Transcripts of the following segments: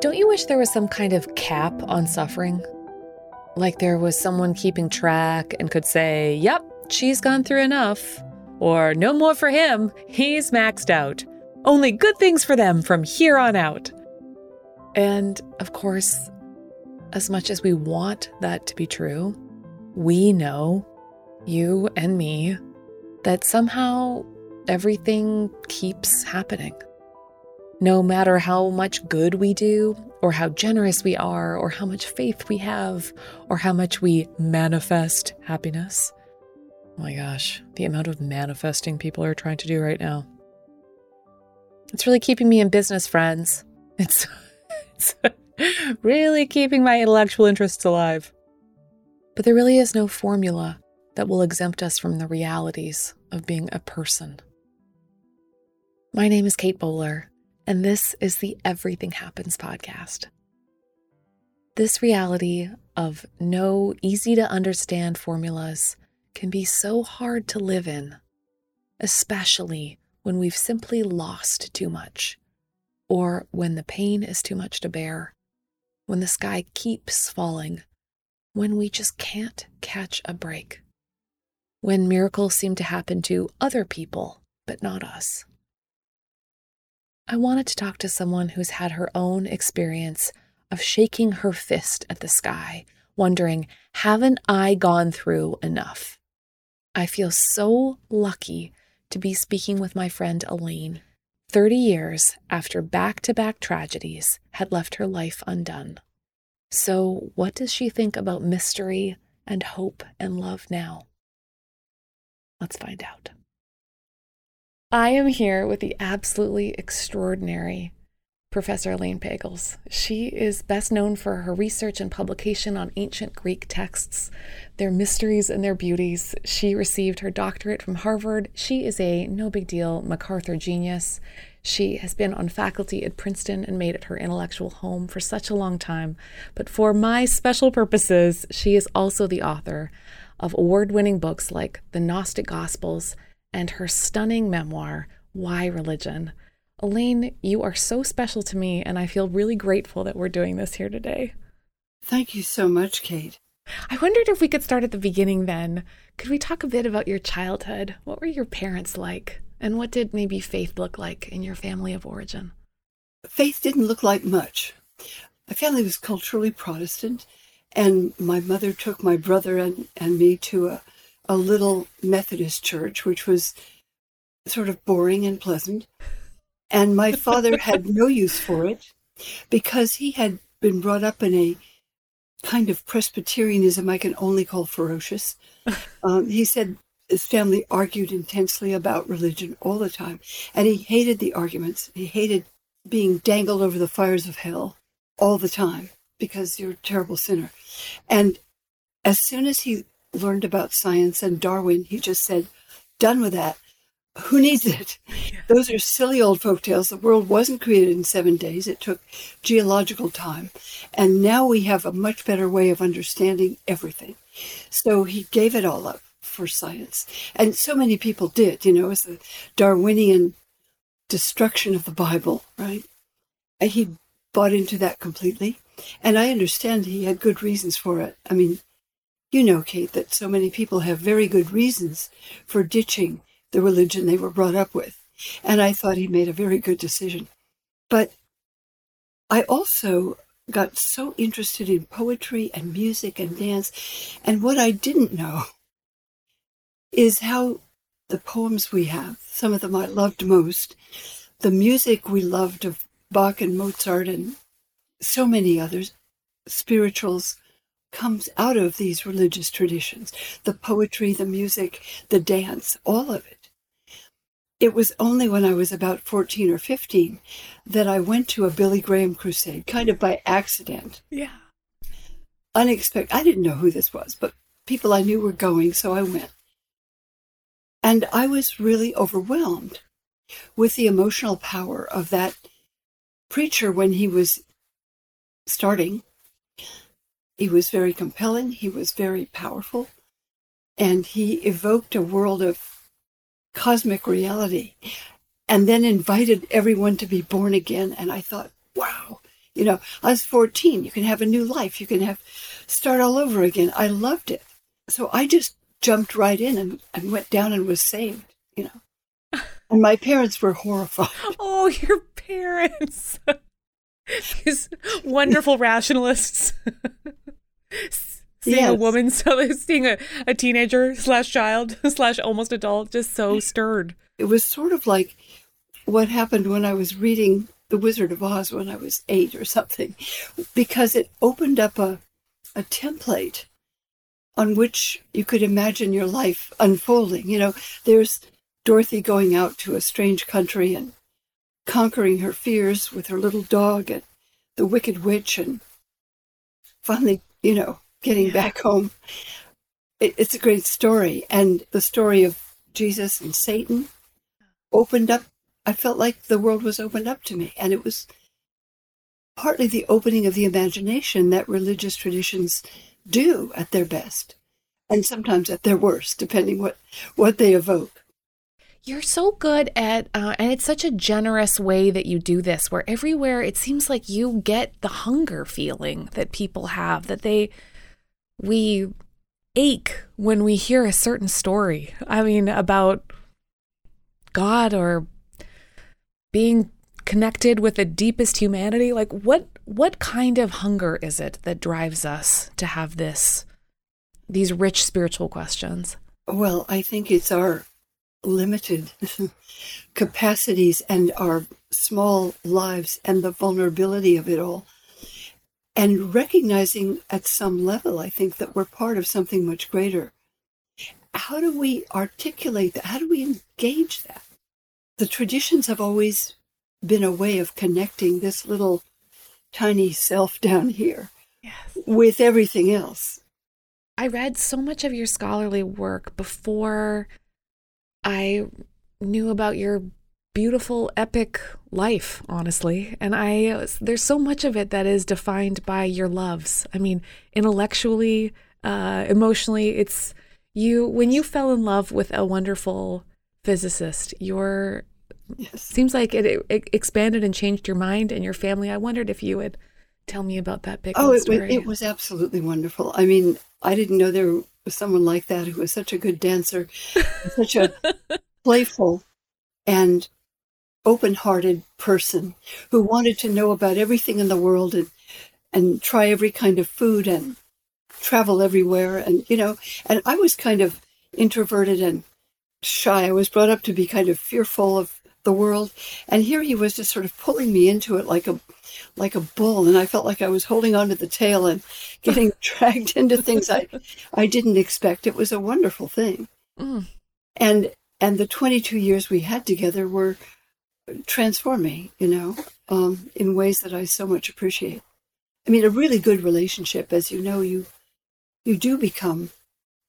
Don't you wish there was some kind of cap on suffering? Like there was someone keeping track and could say, yep, she's gone through enough. Or no more for him, he's maxed out. Only good things for them from here on out. And of course, as much as we want that to be true, we know, you and me, that somehow everything keeps happening. No matter how much good we do, or how generous we are, or how much faith we have, or how much we manifest happiness. Oh my gosh, the amount of manifesting people are trying to do right now. It's really keeping me in business, friends. It's, it's really keeping my intellectual interests alive. But there really is no formula that will exempt us from the realities of being a person. My name is Kate Bowler and this is the Everything Happens podcast. This reality of no easy to understand formulas can be so hard to live in, especially when we've simply lost too much, or when the pain is too much to bear, when the sky keeps falling, when we just can't catch a break, when miracles seem to happen to other people but not us. I wanted to talk to someone who's had her own experience of shaking her fist at the sky, wondering, haven't I gone through enough? I feel so lucky to be speaking with my friend Elaine, 30 years after back to back tragedies had left her life undone. So, what does she think about mystery and hope and love now? Let's find out. I am here with the absolutely extraordinary Professor Elaine Pagels. She is best known for her research and publication on ancient Greek texts, their mysteries and their beauties. She received her doctorate from Harvard. She is a no big deal MacArthur genius. She has been on faculty at Princeton and made it her intellectual home for such a long time. But for my special purposes, she is also the author of award winning books like The Gnostic Gospels and her stunning memoir, Why Religion. Elaine, you are so special to me, and I feel really grateful that we're doing this here today. Thank you so much, Kate. I wondered if we could start at the beginning then. Could we talk a bit about your childhood? What were your parents like? And what did maybe faith look like in your family of origin? Faith didn't look like much. My family was culturally Protestant, and my mother took my brother and, and me to a a little Methodist church, which was sort of boring and pleasant. And my father had no use for it because he had been brought up in a kind of Presbyterianism I can only call ferocious. Um, he said his family argued intensely about religion all the time, and he hated the arguments. He hated being dangled over the fires of hell all the time because you're a terrible sinner. And as soon as he learned about science and Darwin, he just said, done with that. Who needs it? Those are silly old folk tales. The world wasn't created in seven days. It took geological time. And now we have a much better way of understanding everything. So he gave it all up for science. And so many people did, you know, it's the Darwinian destruction of the Bible, right? And he bought into that completely. And I understand he had good reasons for it. I mean, you know, Kate, that so many people have very good reasons for ditching the religion they were brought up with. And I thought he made a very good decision. But I also got so interested in poetry and music and dance. And what I didn't know is how the poems we have, some of them I loved most, the music we loved of Bach and Mozart and so many others, spirituals, comes out of these religious traditions the poetry, the music, the dance, all of it. It was only when I was about 14 or 15 that I went to a Billy Graham crusade, kind of by accident. Yeah. Unexpected. I didn't know who this was, but people I knew were going, so I went. And I was really overwhelmed with the emotional power of that preacher when he was starting he was very compelling, he was very powerful, and he evoked a world of cosmic reality and then invited everyone to be born again. And I thought, wow, you know, I was 14. You can have a new life. You can have start all over again. I loved it. So I just jumped right in and, and went down and was saved, you know. And my parents were horrified. Oh, your parents. These wonderful rationalists. seeing yes. a woman, so seeing a, a teenager slash child slash almost adult, just so stirred. It was sort of like what happened when I was reading The Wizard of Oz when I was eight or something, because it opened up a, a template on which you could imagine your life unfolding. You know, there's Dorothy going out to a strange country and conquering her fears with her little dog and the wicked witch and finally, you know, getting back home. It, it's a great story. And the story of Jesus and Satan opened up. I felt like the world was opened up to me. And it was partly the opening of the imagination that religious traditions do at their best and sometimes at their worst, depending what, what they evoke. You're so good at, uh, and it's such a generous way that you do this, where everywhere it seems like you get the hunger feeling that people have, that they, we ache when we hear a certain story. I mean, about God or being connected with the deepest humanity. Like, what what kind of hunger is it that drives us to have this these rich spiritual questions? Well, I think it's our limited capacities and our small lives and the vulnerability of it all and recognizing at some level, I think, that we're part of something much greater. How do we articulate that? How do we engage that? The traditions have always been a way of connecting this little tiny self down here yes. with everything else. I read so much of your scholarly work before I knew about your beautiful epic life honestly. And i there's so much of it that is defined by your loves. I mean intellectually uh emotionally it's you when you fell in love with a wonderful physicist your yes. seems like it, it, expanded and changed your mind and your family. I wondered if you would tell me about that big oh it, story. it was absolutely wonderful i mean i didn't know there was someone like that who was such a good dancer such a playful and open hearted person who wanted to know about everything in the world and, and try every kind of food and travel everywhere. And, you know, and I was kind of introverted and shy. I was brought up to be kind of fearful of the world. And here he was just sort of pulling me into it like a like a bull and I felt like I was holding on to the tail and getting dragged into things I I didn't expect. It was a wonderful thing. Mm. And and the 22 years we had together were transforming, me, you know, um, in ways that I so much appreciate. I mean, a really good relationship, as you know, you you do become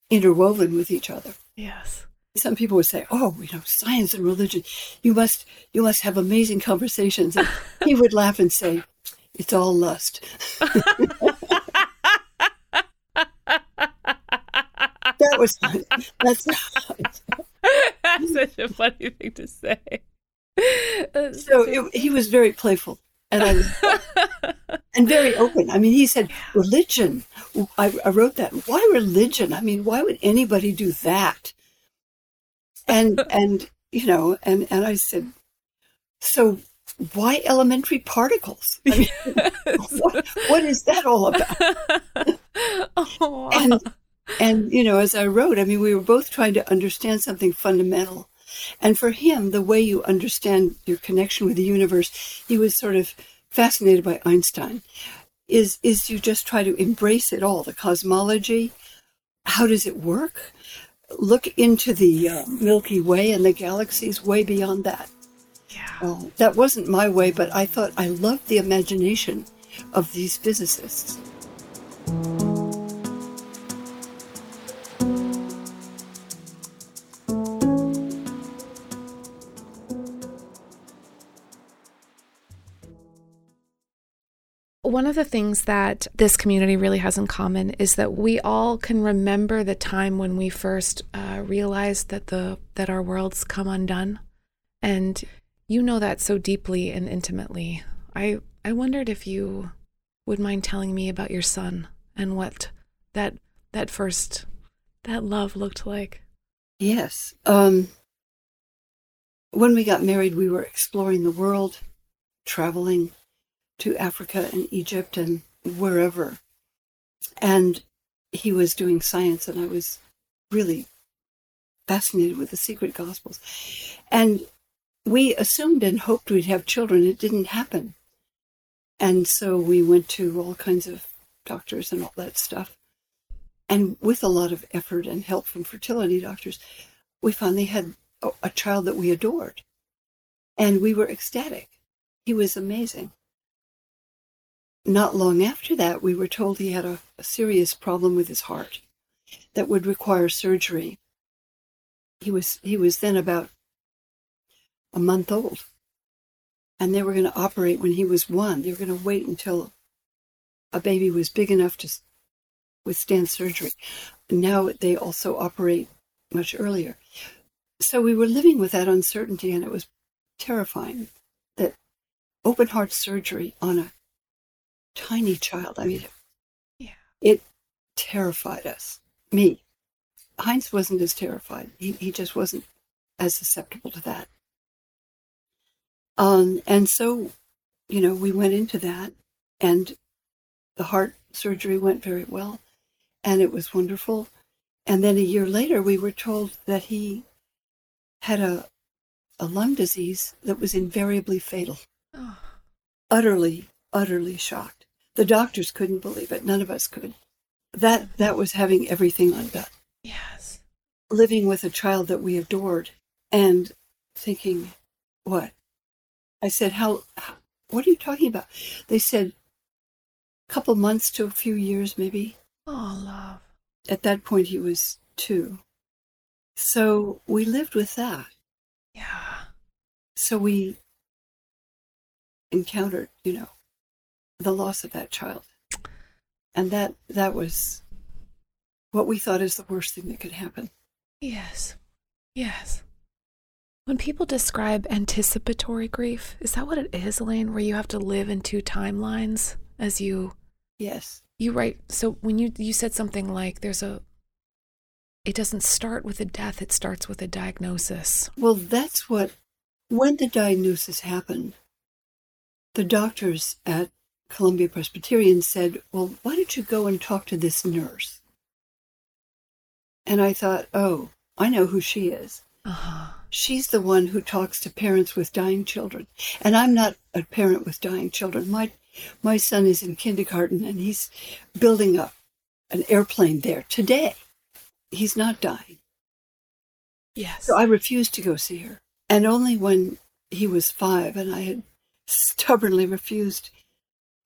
interwoven with each other. Yes. Some people would say, "Oh, you know, science and religion, you must you must have amazing conversations." And he would laugh and say, "It's all lust." that was that's that's such a funny thing to say. so it, he was very playful and I and very open. I mean, he said religion. I, I, wrote that. Why religion? I mean, why would anybody do that? And and you know, and and I said, so why elementary particles? I mean, what, what is that all about? oh. And and you know, as I wrote, I mean, we were both trying to understand something fundamental and for him, the way you understand your connection with the universe, he was sort of fascinated by Einstein, is, is you just try to embrace it all, the cosmology. How does it work? Look into the uh, Milky Way and the galaxies way beyond that. Yeah. Uh, that wasn't my way, but I thought I loved the imagination of these physicists. One of the things that this community really has in common is that we all can remember the time when we first uh, realized that the that our worlds come undone, and you know that so deeply and intimately. I I wondered if you would mind telling me about your son and what that that first that love looked like. Yes. Um, when we got married, we were exploring the world, traveling to Africa and Egypt and wherever. And he was doing science, and I was really fascinated with the secret gospels. And we assumed and hoped we'd have children. It didn't happen. And so we went to all kinds of doctors and all that stuff. And with a lot of effort and help from fertility doctors, we finally had a, child that we adored. And we were ecstatic. He was amazing not long after that, we were told he had a, a serious problem with his heart that would require surgery. He was he was then about a month old, and they were going to operate when he was one. They were going to wait until a baby was big enough to withstand surgery. Now they also operate much earlier. So we were living with that uncertainty, and it was terrifying that open heart surgery on a tiny child. I mean, yeah. it terrified us. Me. Heinz wasn't as terrified. He, he just wasn't as susceptible to that. Um, and so, you know, we went into that, and the heart surgery went very well, and it was wonderful. And then a year later, we were told that he had a, a lung disease that was invariably fatal. Oh. Utterly, utterly shocked. The doctors couldn't believe it. None of us could. That that was having everything undone. Yes. Living with a child that we adored and thinking, what? I said, how, how what are you talking about? They said a couple months to a few years maybe. Oh, love. At that point he was 2. So we lived with that. Yeah. So we encountered, you know, the loss of that child. And that that was what we thought is the worst thing that could happen. Yes. Yes. When people describe anticipatory grief, is that what it is, Elaine, where you have to live in two timelines as you Yes. You write so when you you said something like there's a it doesn't start with a death, it starts with a diagnosis. Well, that's what when the diagnosis happened, the doctors at Columbia Presbyterian said, Well, why don't you go and talk to this nurse? And I thought, Oh, I know who she is. Uh-huh. She's the one who talks to parents with dying children. And I'm not a parent with dying children. My, my son is in kindergarten and he's building up an airplane there today. He's not dying. Yes. So I refused to go see her. And only when he was five and I had stubbornly refused,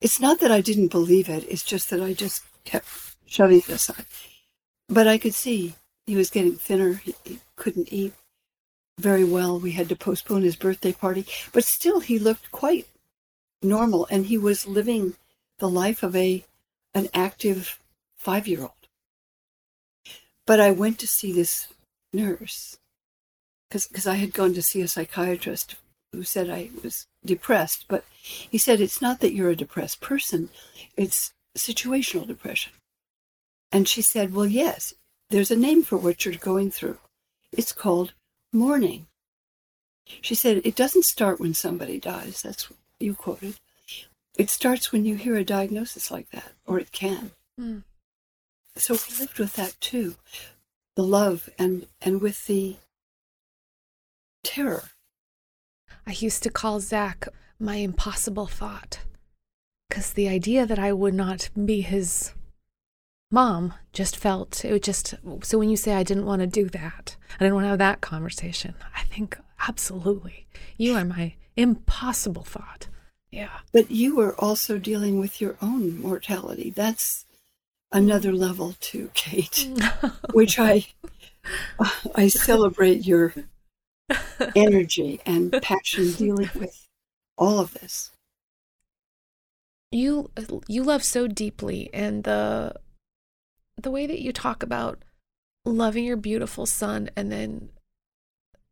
it's not that I didn't believe it, it's just that I just kept shoving it aside. But I could see he was getting thinner, he, he couldn't eat very well. We had to postpone his birthday party, but still he looked quite normal and he was living the life of a an active 5-year-old. But I went to see this nurse because cuz I had gone to see a psychiatrist who said I was depressed, but he said it's not that you're a depressed person, it's situational depression. And she said, Well, yes, there's a name for what you're going through. It's called mourning. She said, It doesn't start when somebody dies. That's what you quoted. It starts when you hear a diagnosis like that, or it can. Mm. So we lived with that too the love and, and with the terror I used to call Zach my impossible thought. Because the idea that I would not be his mom just felt, it just, so when you say I didn't want to do that, I didn't want to have that conversation, I think absolutely. You are my impossible thought. Yeah. But you were also dealing with your own mortality. That's another level too, Kate, which I I celebrate your energy and passion dealing with all of this. you you love so deeply and the the way that you talk about loving your beautiful son and then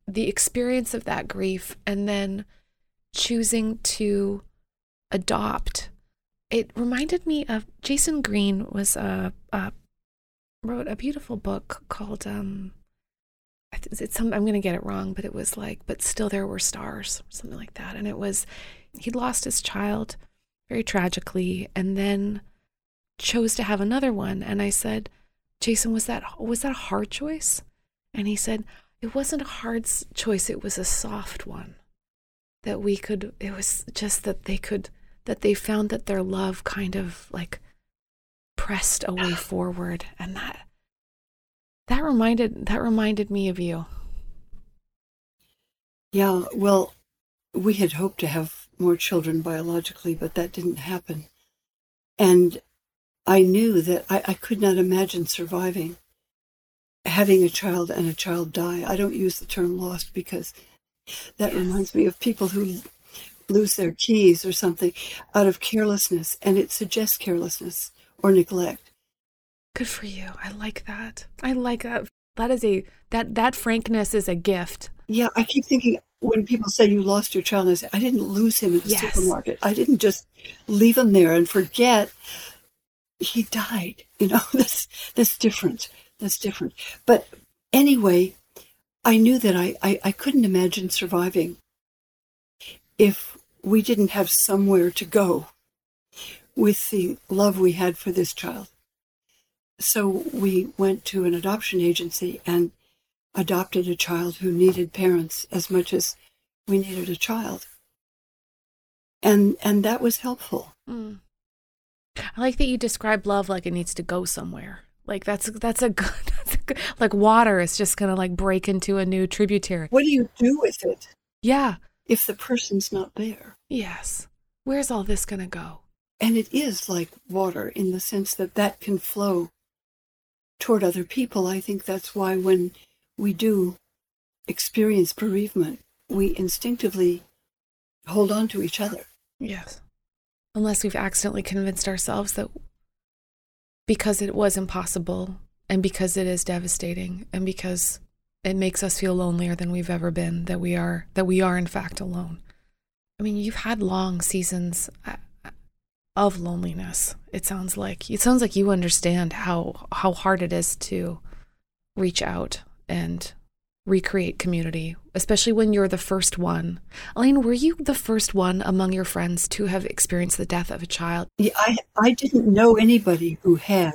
the experience of that grief and then choosing to adopt it reminded me of Jayson Greene was a, a wrote a beautiful book called um it's some i'm going to get it wrong but it was like but still there were stars something like that. And it was he'd lost his child very tragically and then chose to have another one. And i said Jayson was that was that a hard choice? And he said it wasn't a hard choice. It was a soft one that we could it was just that they could that they found that their love kind of like pressed a way forward. And that that reminded that reminded me of you. Yeah well we had hoped to have more children biologically but that didn't happen. And i knew that i, I could not imagine surviving having a child and a child die i don't use the term lost because that reminds me of people who lose their keys or something out of carelessness, and it suggests carelessness or neglect. Good for you. I like that. I like that. That is a that that frankness is a gift. Yeah, I keep thinking when people say you lost your child, I say I didn't lose him in the yes. supermarket. I didn't just leave him there and forget he died. You know, that's that's different. That's different. But anyway, I knew that I, I, I couldn't imagine surviving if we didn't have somewhere to go with the love we had for this child. So we went to an adoption agency and adopted a child who needed parents as much as we needed a child. And and that was helpful. Mm. I like that you describe love like it needs to go somewhere. Like that's that's a good, that's a good like water is just gonna like break into a new tributary. What do you do with it? Yeah if the person's not there. Yes. Where's all this going to go? And it is like water in the sense that that can flow toward other people. I think that's why when we do experience bereavement, we instinctively hold on to each other. Yes. Unless we've accidentally convinced ourselves that because it was impossible and because it is devastating and because it makes us feel lonelier than we've ever been that we are that we are in fact alone. I mean you've had long seasons uh, of loneliness it sounds like. It sounds like you understand how how hard it is to reach out and recreate community especially when you're the first one elaine were you the first one among your friends to have experienced the death of a child yeah, i i didn't know anybody who had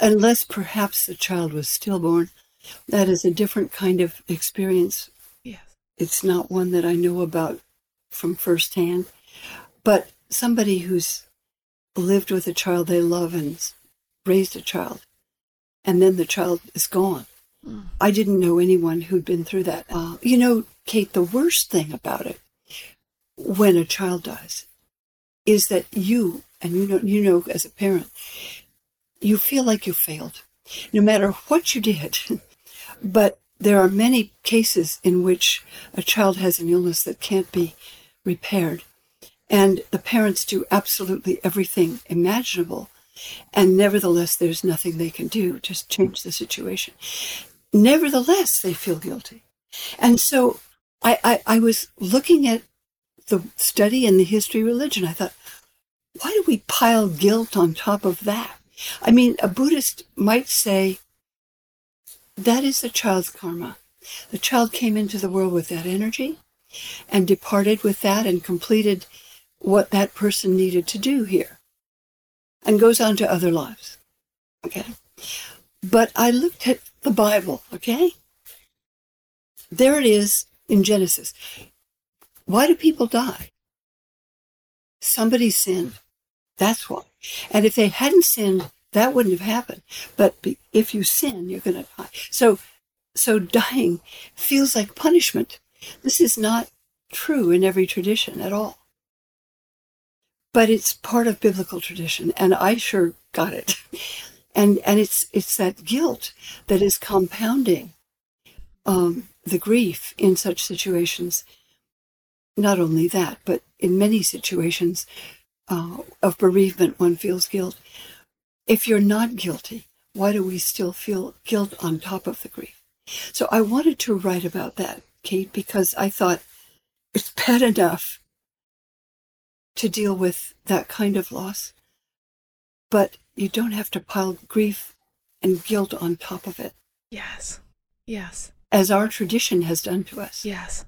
unless perhaps the child was stillborn that is a different kind of experience. Yes. It's not one that I know about from firsthand, but somebody who's lived with a child they love and raised a child, and then the child is gone. I didn't know anyone who'd been through that. Uh, you know, Kate, the worst thing about it when a child dies is that you, and you know, you know, as a parent, you feel like you failed. No matter what you did, But there are many cases in which a child has an illness that can't be repaired. And the parents do absolutely everything imaginable. And nevertheless, there's nothing they can do, just change the situation. Nevertheless, they feel guilty. And so I, I, I was looking at the study in the history of religion. I thought, why do we pile guilt on top of that? I mean, a Buddhist might say, that is the child's karma. The child came into the world with that energy and departed with that and completed what that person needed to do here and goes on to other lives. Okay. But I looked at the Bible, okay? There it is in Genesis. Why do people die? Somebody sinned. That's why. And if they hadn't sinned, that wouldn't have happened. But if you sin, you're going to die. So, so dying feels like punishment. This is not true in every tradition at all. But it's part of biblical tradition, and I sure got it. And and it's it's that guilt that is compounding um, the grief in such situations. Not only that, but in many situations, uh, of bereavement, one feels guilt. If you're not guilty, why do we still feel guilt on top of the grief? So I wanted to write about that, Kate, because I thought it's bad enough to deal with that kind of loss, but you don't have to pile grief and guilt on top of it. Yes. Yes. As our tradition has done to us. Yes.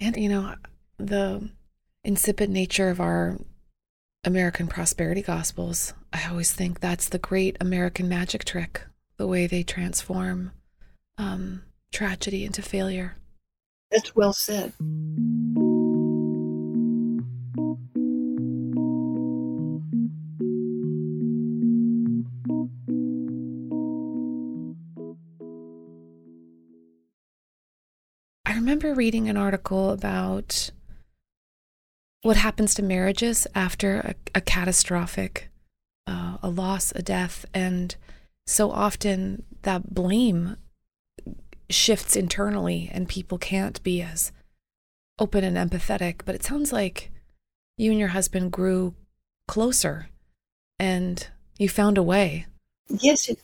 And, you know, the insipid nature of our American prosperity gospels, I always think that's the great American magic trick, the way they transform um, tragedy into failure. That's well said. Remember reading an article about what happens to marriages after a, a catastrophic uh, a loss a death and so often that blame shifts internally and people can't be as open and empathetic. But it sounds like you and your husband grew closer and you found a way. Yes it,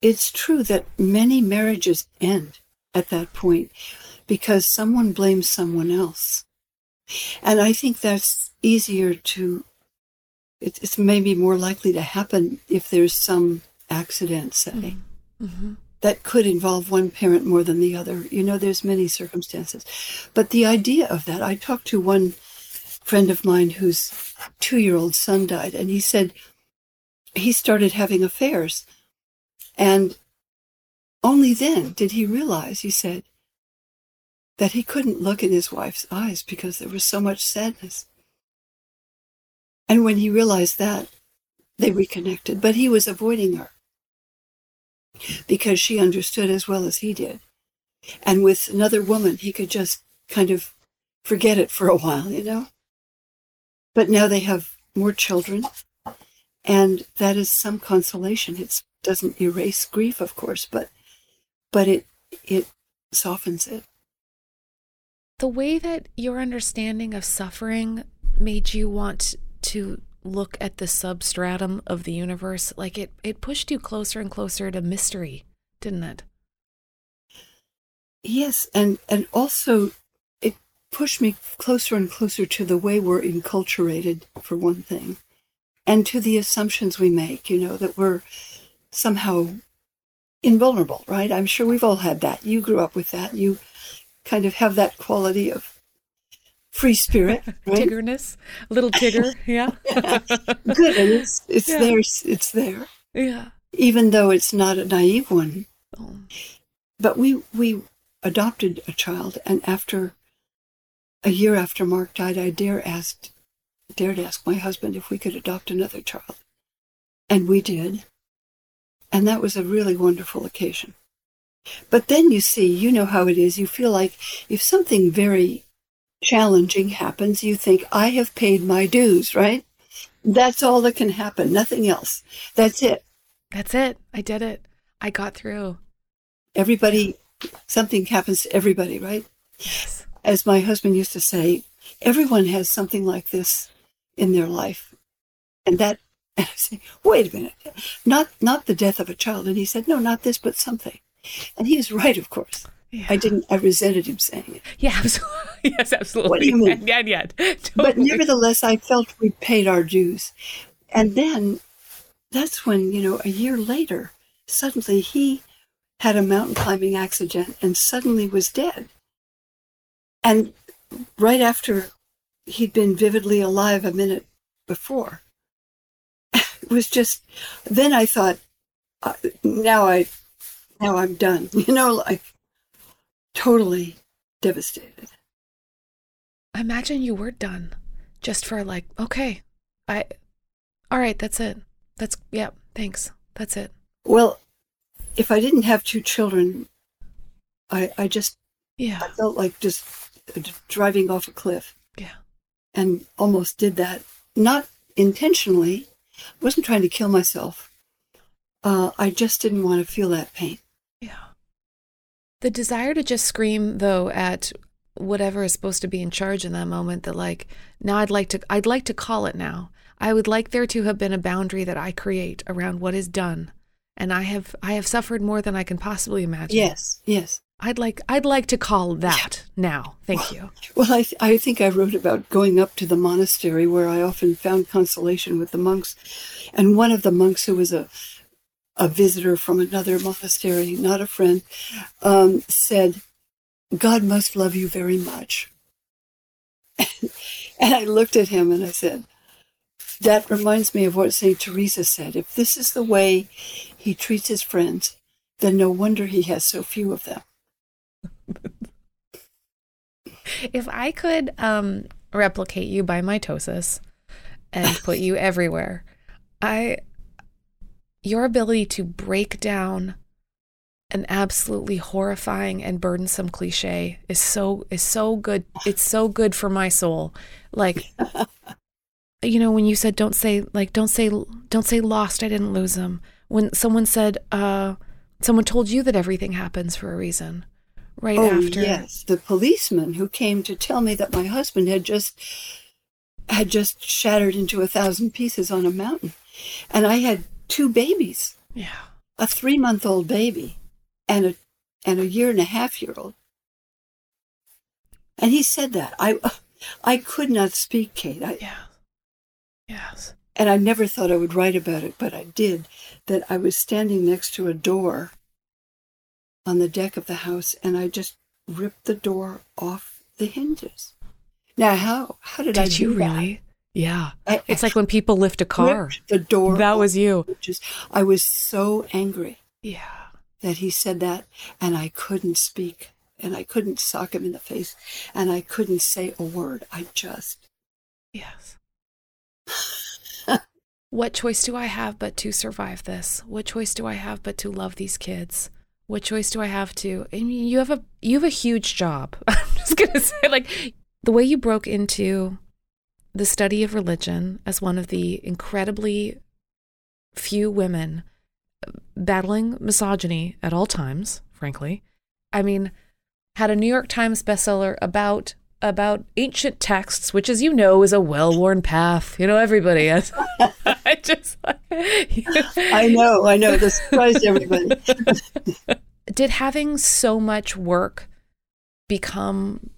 it's true that many marriages end at that point because someone blames someone else and I think that's easier to, it's maybe more likely to happen if there's some accident, say, mm-hmm. mm-hmm. that could involve one parent more than the other. You know, there's many circumstances. But the idea of that, I talked to one friend of mine whose two year old son died, and he said he started having affairs. And only then did he realize, he said, that he couldn't look in his wife's eyes because there was so much sadness. And when he realized that, they reconnected, but he was avoiding her because she understood as well as he did. And with another woman, he could just kind of forget it for a while, you know? But now they have more children, and that is some consolation. It doesn't erase grief, of course, but but it it softens it the way that your understanding of suffering made you want to look at the substratum of the universe like it it pushed you closer and closer to mystery didn't it? Yes and and also it pushed me closer and closer to the way we're enculturated for one thing and to the assumptions we make you know that we're somehow invulnerable right? I'm sure we've all had that. You grew up with that. You kind of have that quality of free spirit, right? Tiggerness, a little tigger, yeah. Good, and it's it's yeah. there. It's there. Yeah. Even though it's not a naive one, oh. but we we adopted a child, and after a year after Mark died, I dare asked dared ask my husband if we could adopt another child, and we did, and that was a really wonderful occasion. But then you see, you know how it is. You feel like if something very challenging happens, you think, I have paid my dues, right? That's all that can happen, nothing else. That's it. That's it. I did it. I got through. Everybody, something happens to everybody, right? Yes. As my husband used to say, everyone has something like this in their life. And that, and I say, wait a minute, not, not the death of a child. And he said, no, not this, but something. And he was right, of course. Yeah. I didn't. I resented him saying it. Yeah, absolutely. yes, absolutely. What do you mean? Yeah, yeah. Totally. But nevertheless, I felt we paid our dues, and then that's when you know a year later, suddenly he had a mountain climbing accident and suddenly was dead. And right after he'd been vividly alive a minute before, it was just. Then I thought, uh, now I now I'm done. You know, like totally devastated. I imagine you were done just for like, okay, I, all right, that's it. That's, yeah, thanks. That's it. Well, if I didn't have two children, I, I just, yeah, I felt like just driving off a cliff. Yeah. And almost did that. Not intentionally. I wasn't trying to kill myself. Uh, I just didn't want to feel that pain. The desire to just scream, though, at whatever is supposed to be in charge in that moment that like now I'd like to I'd like to call it now. I would like there to have been a boundary that I create around what is done. And I have I have suffered more than I can possibly imagine. Yes, yes. I'd like I'd like to call that now. Thank you. Well, I, th- I think I wrote about going up to the monastery where I often found consolation with the monks. And one of the monks who was a a visitor from another monastery, not a friend, um, said, God must love you very much. and I looked at him and I said, That reminds me of what St. Teresa said. If this is the way he treats his friends, then no wonder he has so few of them. if I could um, replicate you by mitosis and put you everywhere, I your ability to break down an absolutely horrifying and burdensome cliche is so is so good. It's so good for my soul. Like you know when you said don't say like don't say don't say lost I didn't lose him. When someone said uh someone told you that everything happens for a reason right oh, after yes, the policeman who came to tell me that my husband had just had just shattered into a thousand pieces on a mountain, and I had two babies, yeah a three month old baby, and a and a year and a half year old. And he said that I I could not speak, Kate. I, yeah yes and I never thought I would write about it, but I did. That I was standing next to a door on the deck of the house, and I just ripped the door off the hinges. Now, how how did, I did do you that? Yeah I, it's like when people lift a car the door. that was you hinges. I was so angry yeah that he said that, and I couldn't speak, and I couldn't sock him in the face, and I couldn't say a word. I just Yes. what choice do I have but to survive this? What choice do I have but to love these kids? What choice do I have to? I mean, you have a you have a huge job. I'm just gonna say, like, the way you broke into the study of religion as one of the incredibly few women battling misogyny at all times. Frankly, I mean, had a New York Times bestseller about about ancient texts, which, as you know, is a well-worn path. You know, everybody has. I just, I know, I know. This surprised everybody. Did having so much work become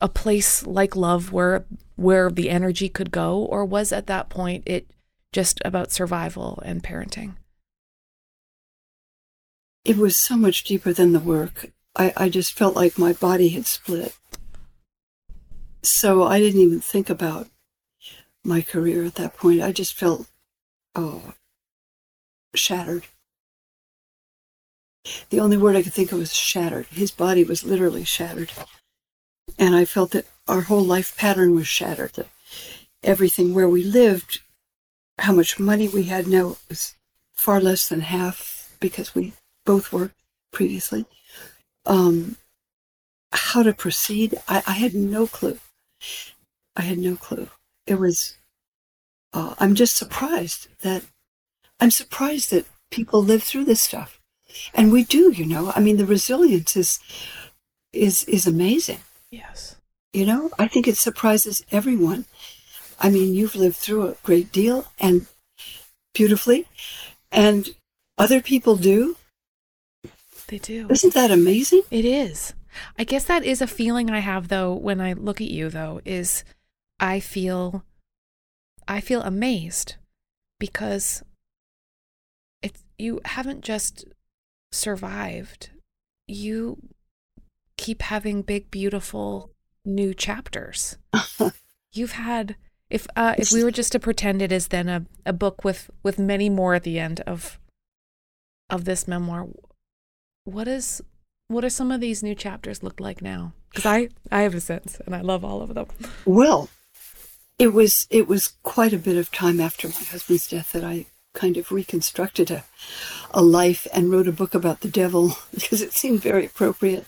a place like love where where the energy could go, or was at that point it just about survival and parenting? It was so much deeper than the work. I, I just felt like my body had split. So I didn't even think about my career at that point. I just felt oh shattered. The only word I could think of was shattered. His body was literally shattered. And I felt that our whole life pattern was shattered. Everything where we lived, how much money we had now was far less than half because we both worked previously. Um, how to proceed, I, I had no clue. I had no clue. It was, uh, I'm just surprised that, I'm surprised that people live through this stuff. And we do, you know, I mean, the resilience is, is, is amazing. Yes. You know, I think it surprises everyone. I mean, you've lived through a great deal and beautifully, and other people do. They do. Isn't that amazing? It is. I guess that is a feeling I have though when I look at you though is I feel I feel amazed because it's you haven't just survived. You keep having big beautiful new chapters. You've had if uh if we were just to pretend it is then a, a book with with many more at the end of of this memoir what is what are some of these new chapters look like now because i i have a sense and i love all of them Well, it was it was quite a bit of time after my husband's death that I kind of reconstructed a a life and wrote a book about the devil because it seemed very appropriate.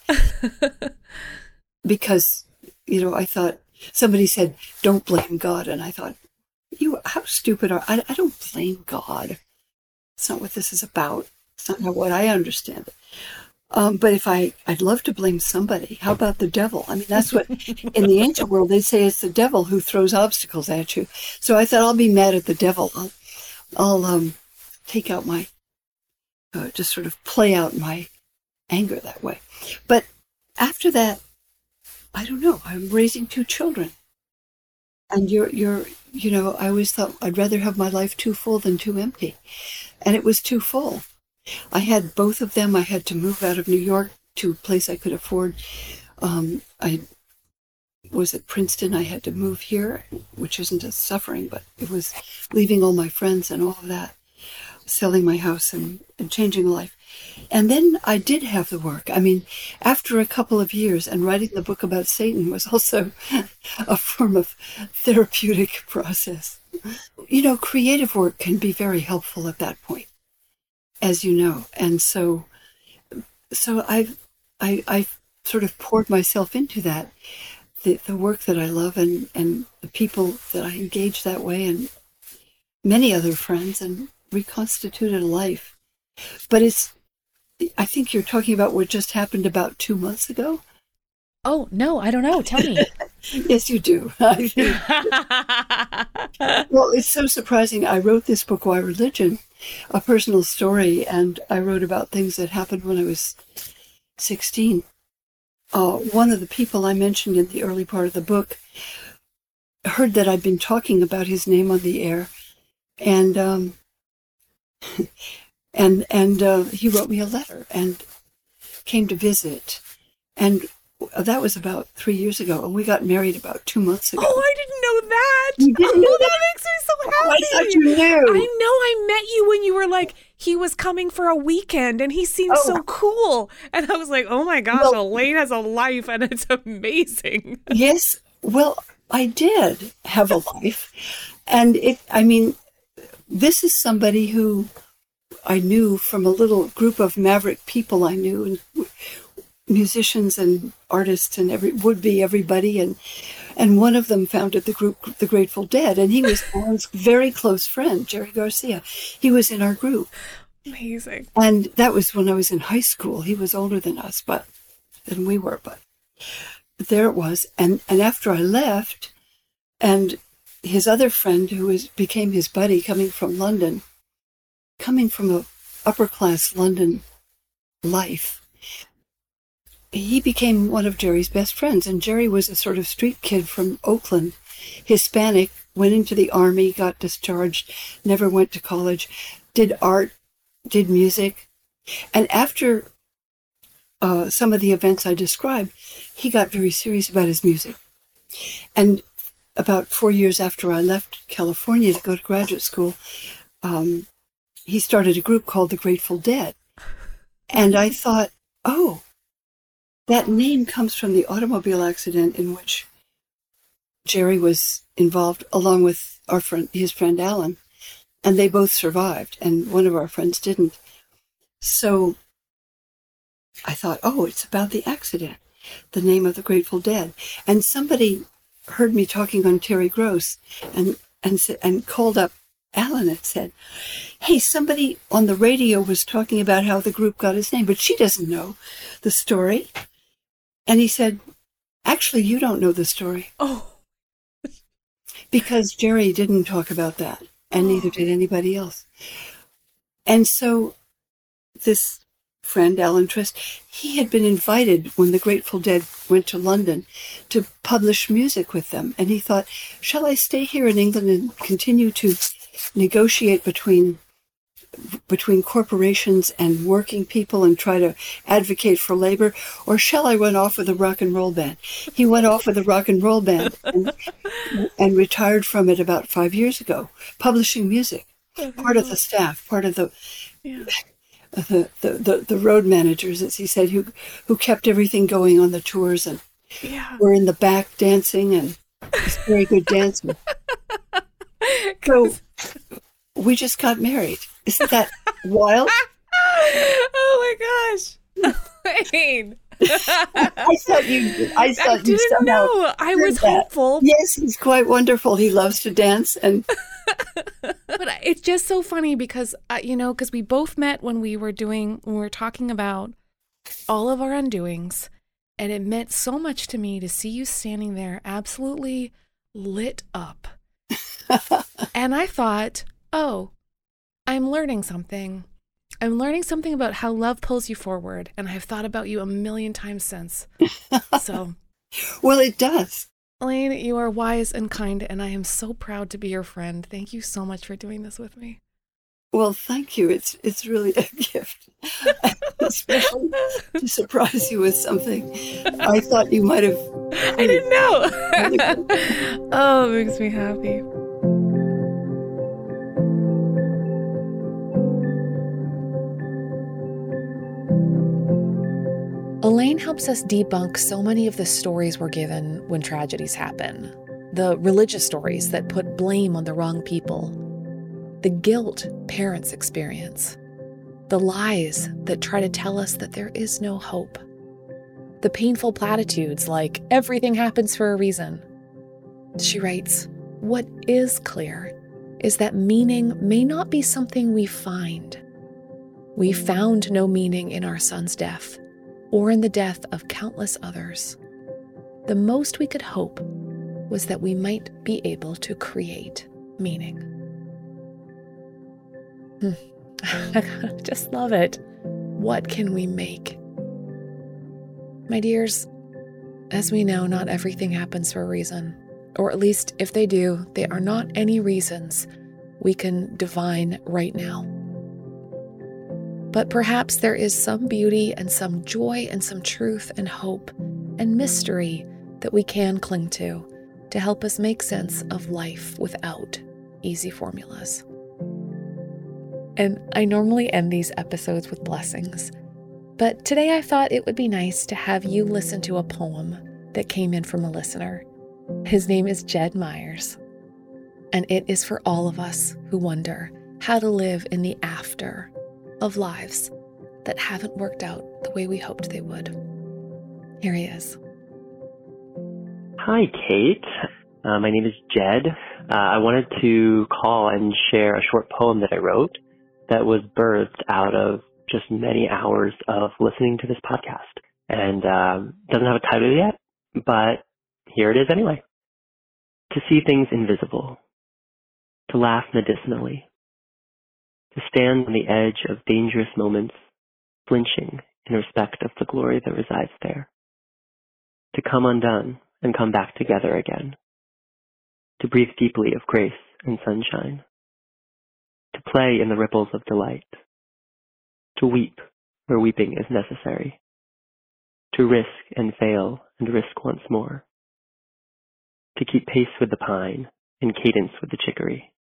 because you know, I thought somebody said, "Don't blame God," and I thought, "You, how stupid are I? I don't blame God. It's not what this is about. It's not what I understand it." Um, but if I, I'd love to blame somebody. How about the devil? I mean, that's what in the ancient world they say it's the devil who throws obstacles at you. So I thought I'll be mad at the devil. I'll, I'll um, take out my, uh, just sort of play out my anger that way. But after that, I don't know. I'm raising two children, and you're you're you know I always thought I'd rather have my life too full than too empty, and it was too full. I had both of them. I had to move out of New York to a place I could afford. Um, I was at Princeton. I had to move here, which isn't a suffering, but it was leaving all my friends and all of that, selling my house and, and changing life. And then I did have the work. I mean, after a couple of years, and writing the book about Satan was also a form of therapeutic process. You know, creative work can be very helpful at that point, as you know. And so, so I've, I, I sort of poured myself into that, the, the work that I love and, and the people that I engage that way and many other friends and reconstituted life. But it's I think you're talking about what just happened about two months ago. Oh, no, I don't know. Tell me. yes, you do. well, it's so surprising. I wrote this book, Why Religion, a personal story, and I wrote about things that happened when I was 16. Uh, one of the people I mentioned in the early part of the book heard that I'd been talking about his name on the air, and um, and and uh, he wrote me a letter and came to visit, and that was about three years ago, and we got married about two months ago. Oh, I didn't know that. You didn't know oh, that? that makes me so happy. Oh, I thought you knew. I know. I met you when you were like he was coming for a weekend, and he seemed Oh. so cool. And I was like, oh my gosh, Well- Elaine has a life, and it's amazing. Yes, well, I did have a life, and it. I mean, this is somebody who I knew from a little group of maverick people I knew, and musicians and artists and every would be everybody, and and one of them founded the group The Grateful Dead, and he was Alan's very close friend, Jerry Garcia. He was in our group. Amazing. And that was when I was in high school. He was older than us, but than we were, but there it was. And and after I left, and his other friend who was became his buddy coming from London, coming from a upper class London life, he became one of Jerry's best friends. And Jerry was a sort of street kid from Oakland, Hispanic, went into the army, got discharged, never went to college, did art, did music. And after uh, some of the events I described, he got very serious about his music. And about four years after I left California to go to graduate school, um, he started a group called the Grateful Dead. And I thought, oh, that name comes from the automobile accident in which Jerry was involved, along with our friend, his friend Alan, and they both survived, and one of our friends didn't. So I thought, oh, it's about the accident, the name of the Grateful Dead, and somebody heard me talking on Terry Gross, and and and called up Alan and said, "Hey, somebody on the radio was talking about how the group got its name, but she doesn't know the story." And he said, "Actually, you don't know the story." Oh, because Jerry didn't talk about that, and neither did anybody else. And so, this friend, Alan Trist, he had been invited when the Grateful Dead went to London to publish music with them. And he thought, shall I stay here in England and continue to negotiate between between corporations and working people and try to advocate for labor, or shall I run off with a rock and roll band? He went off with a rock and roll band and, and retired from it about five years ago, publishing music. Mm-hmm. Part of the staff, part of the yeah. the, the, the, the road managers, as he said, who who kept everything going on the tours and Yeah. were in the back dancing and he's a very good dancer. So we just got married. Isn't that wild? oh my gosh. Elaine. I thought you. I I thought you didn't somehow. know. I was that. hopeful, Yes, he's quite wonderful. He loves to dance, and but it's just so funny because uh, you know because we both met when we were doing when we were talking about all of our undoings. And it meant so much to me to see you standing there absolutely lit up. And I thought, oh, I'm learning something. I'm learning something about how love pulls you forward. And I've thought about you a million times since. So, well, it does. Elaine, you are wise and kind, and I am so proud to be your friend. Thank you so much for doing this with me. Well, thank you. It's it's really a gift, especially to surprise you with something. I thought you might have. I didn't know. oh, it makes me happy. Elaine helps us debunk so many of the stories we're given when tragedies happen. The religious stories that put blame on the wrong people, the guilt parents experience, the lies that try to tell us that there is no hope, the painful platitudes like everything happens for a reason. She writes, What is clear is that meaning may not be something we find. We found no meaning in our son's death or in the death of countless others. The most we could hope was that we might be able to create meaning. Hmm. I just love it. What can we make? My dears, as we know, not everything happens for a reason. Or at least, if they do, they are not any reasons we can divine right now. But perhaps there is some beauty and some joy and some truth and hope and mystery that we can cling to to help us make sense of life without easy formulas. And I normally end these episodes with blessings, but today I thought it would be nice to have you listen to a poem that came in from a listener. His name is Jed Myers, and it is for all of us who wonder how to live in the after of lives that haven't worked out the way we hoped they would. Here he is. Hi, Kate. Uh, my name is Jed. Uh, I wanted to call and share a short poem that I wrote that was birthed out of just many hours of listening to this podcast. And um, doesn't have a title yet, but here it is anyway. To see things invisible, to laugh medicinally, to stand on the edge of dangerous moments, flinching in respect of the glory that resides there, to come undone and come back together again, to breathe deeply of grace and sunshine, to play in the ripples of delight, to weep where weeping is necessary, to risk and fail and risk once more, to keep pace with the pine and cadence with the chicory,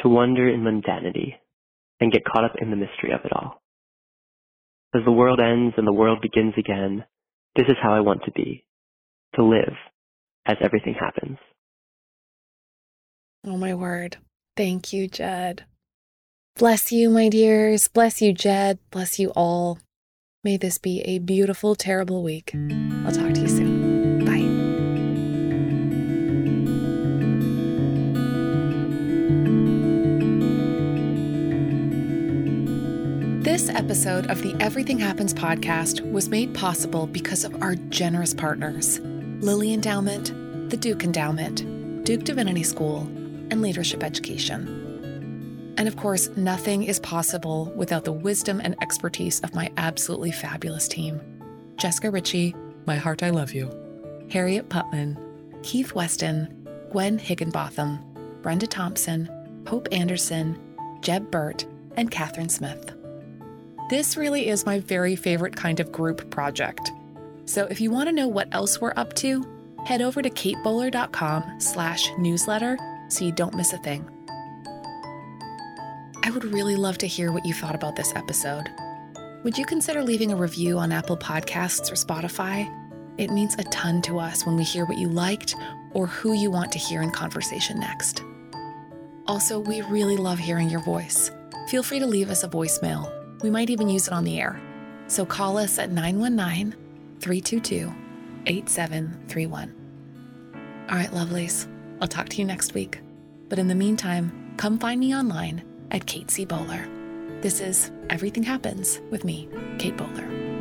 to wonder in mundanity and get caught up in the mystery of it all. As the world ends and the world begins again, this is how I want to be, to live as everything happens. Oh, my word. Thank you, Jed. Bless you, my dears. Bless you, Jed. Bless you all. May this be a beautiful, terrible week. I'll talk to you soon. This episode of the Everything Happens podcast was made possible because of our generous partners Lilly Endowment, the Duke Endowment, Duke Divinity School, and Leadership Education. And of course, nothing is possible without the wisdom and expertise of my absolutely fabulous team Jessica Richie, My Heart I Love You, Harriet Putman, Keith Weston, Gwen Higginbotham, Brenda Thompson, Hope Anderson, Jeb Burt, and Catherine Smith. This really is my very favorite kind of group project. So if you want to know what else we're up to, head over to katebowler.com slash newsletter so you don't miss a thing. I would really love to hear what you thought about this episode. Would you consider leaving a review on Apple Podcasts or Spotify? It means a ton to us when we hear what you liked or who you want to hear in conversation next. Also, we really love hearing your voice. Feel free to leave us a voicemail we might even use it on the air. So call us at 919 322 8731. All right, lovelies, I'll talk to you next week. But in the meantime, come find me online at Kate C. Bowler. This is Everything Happens with me, Kate Bowler.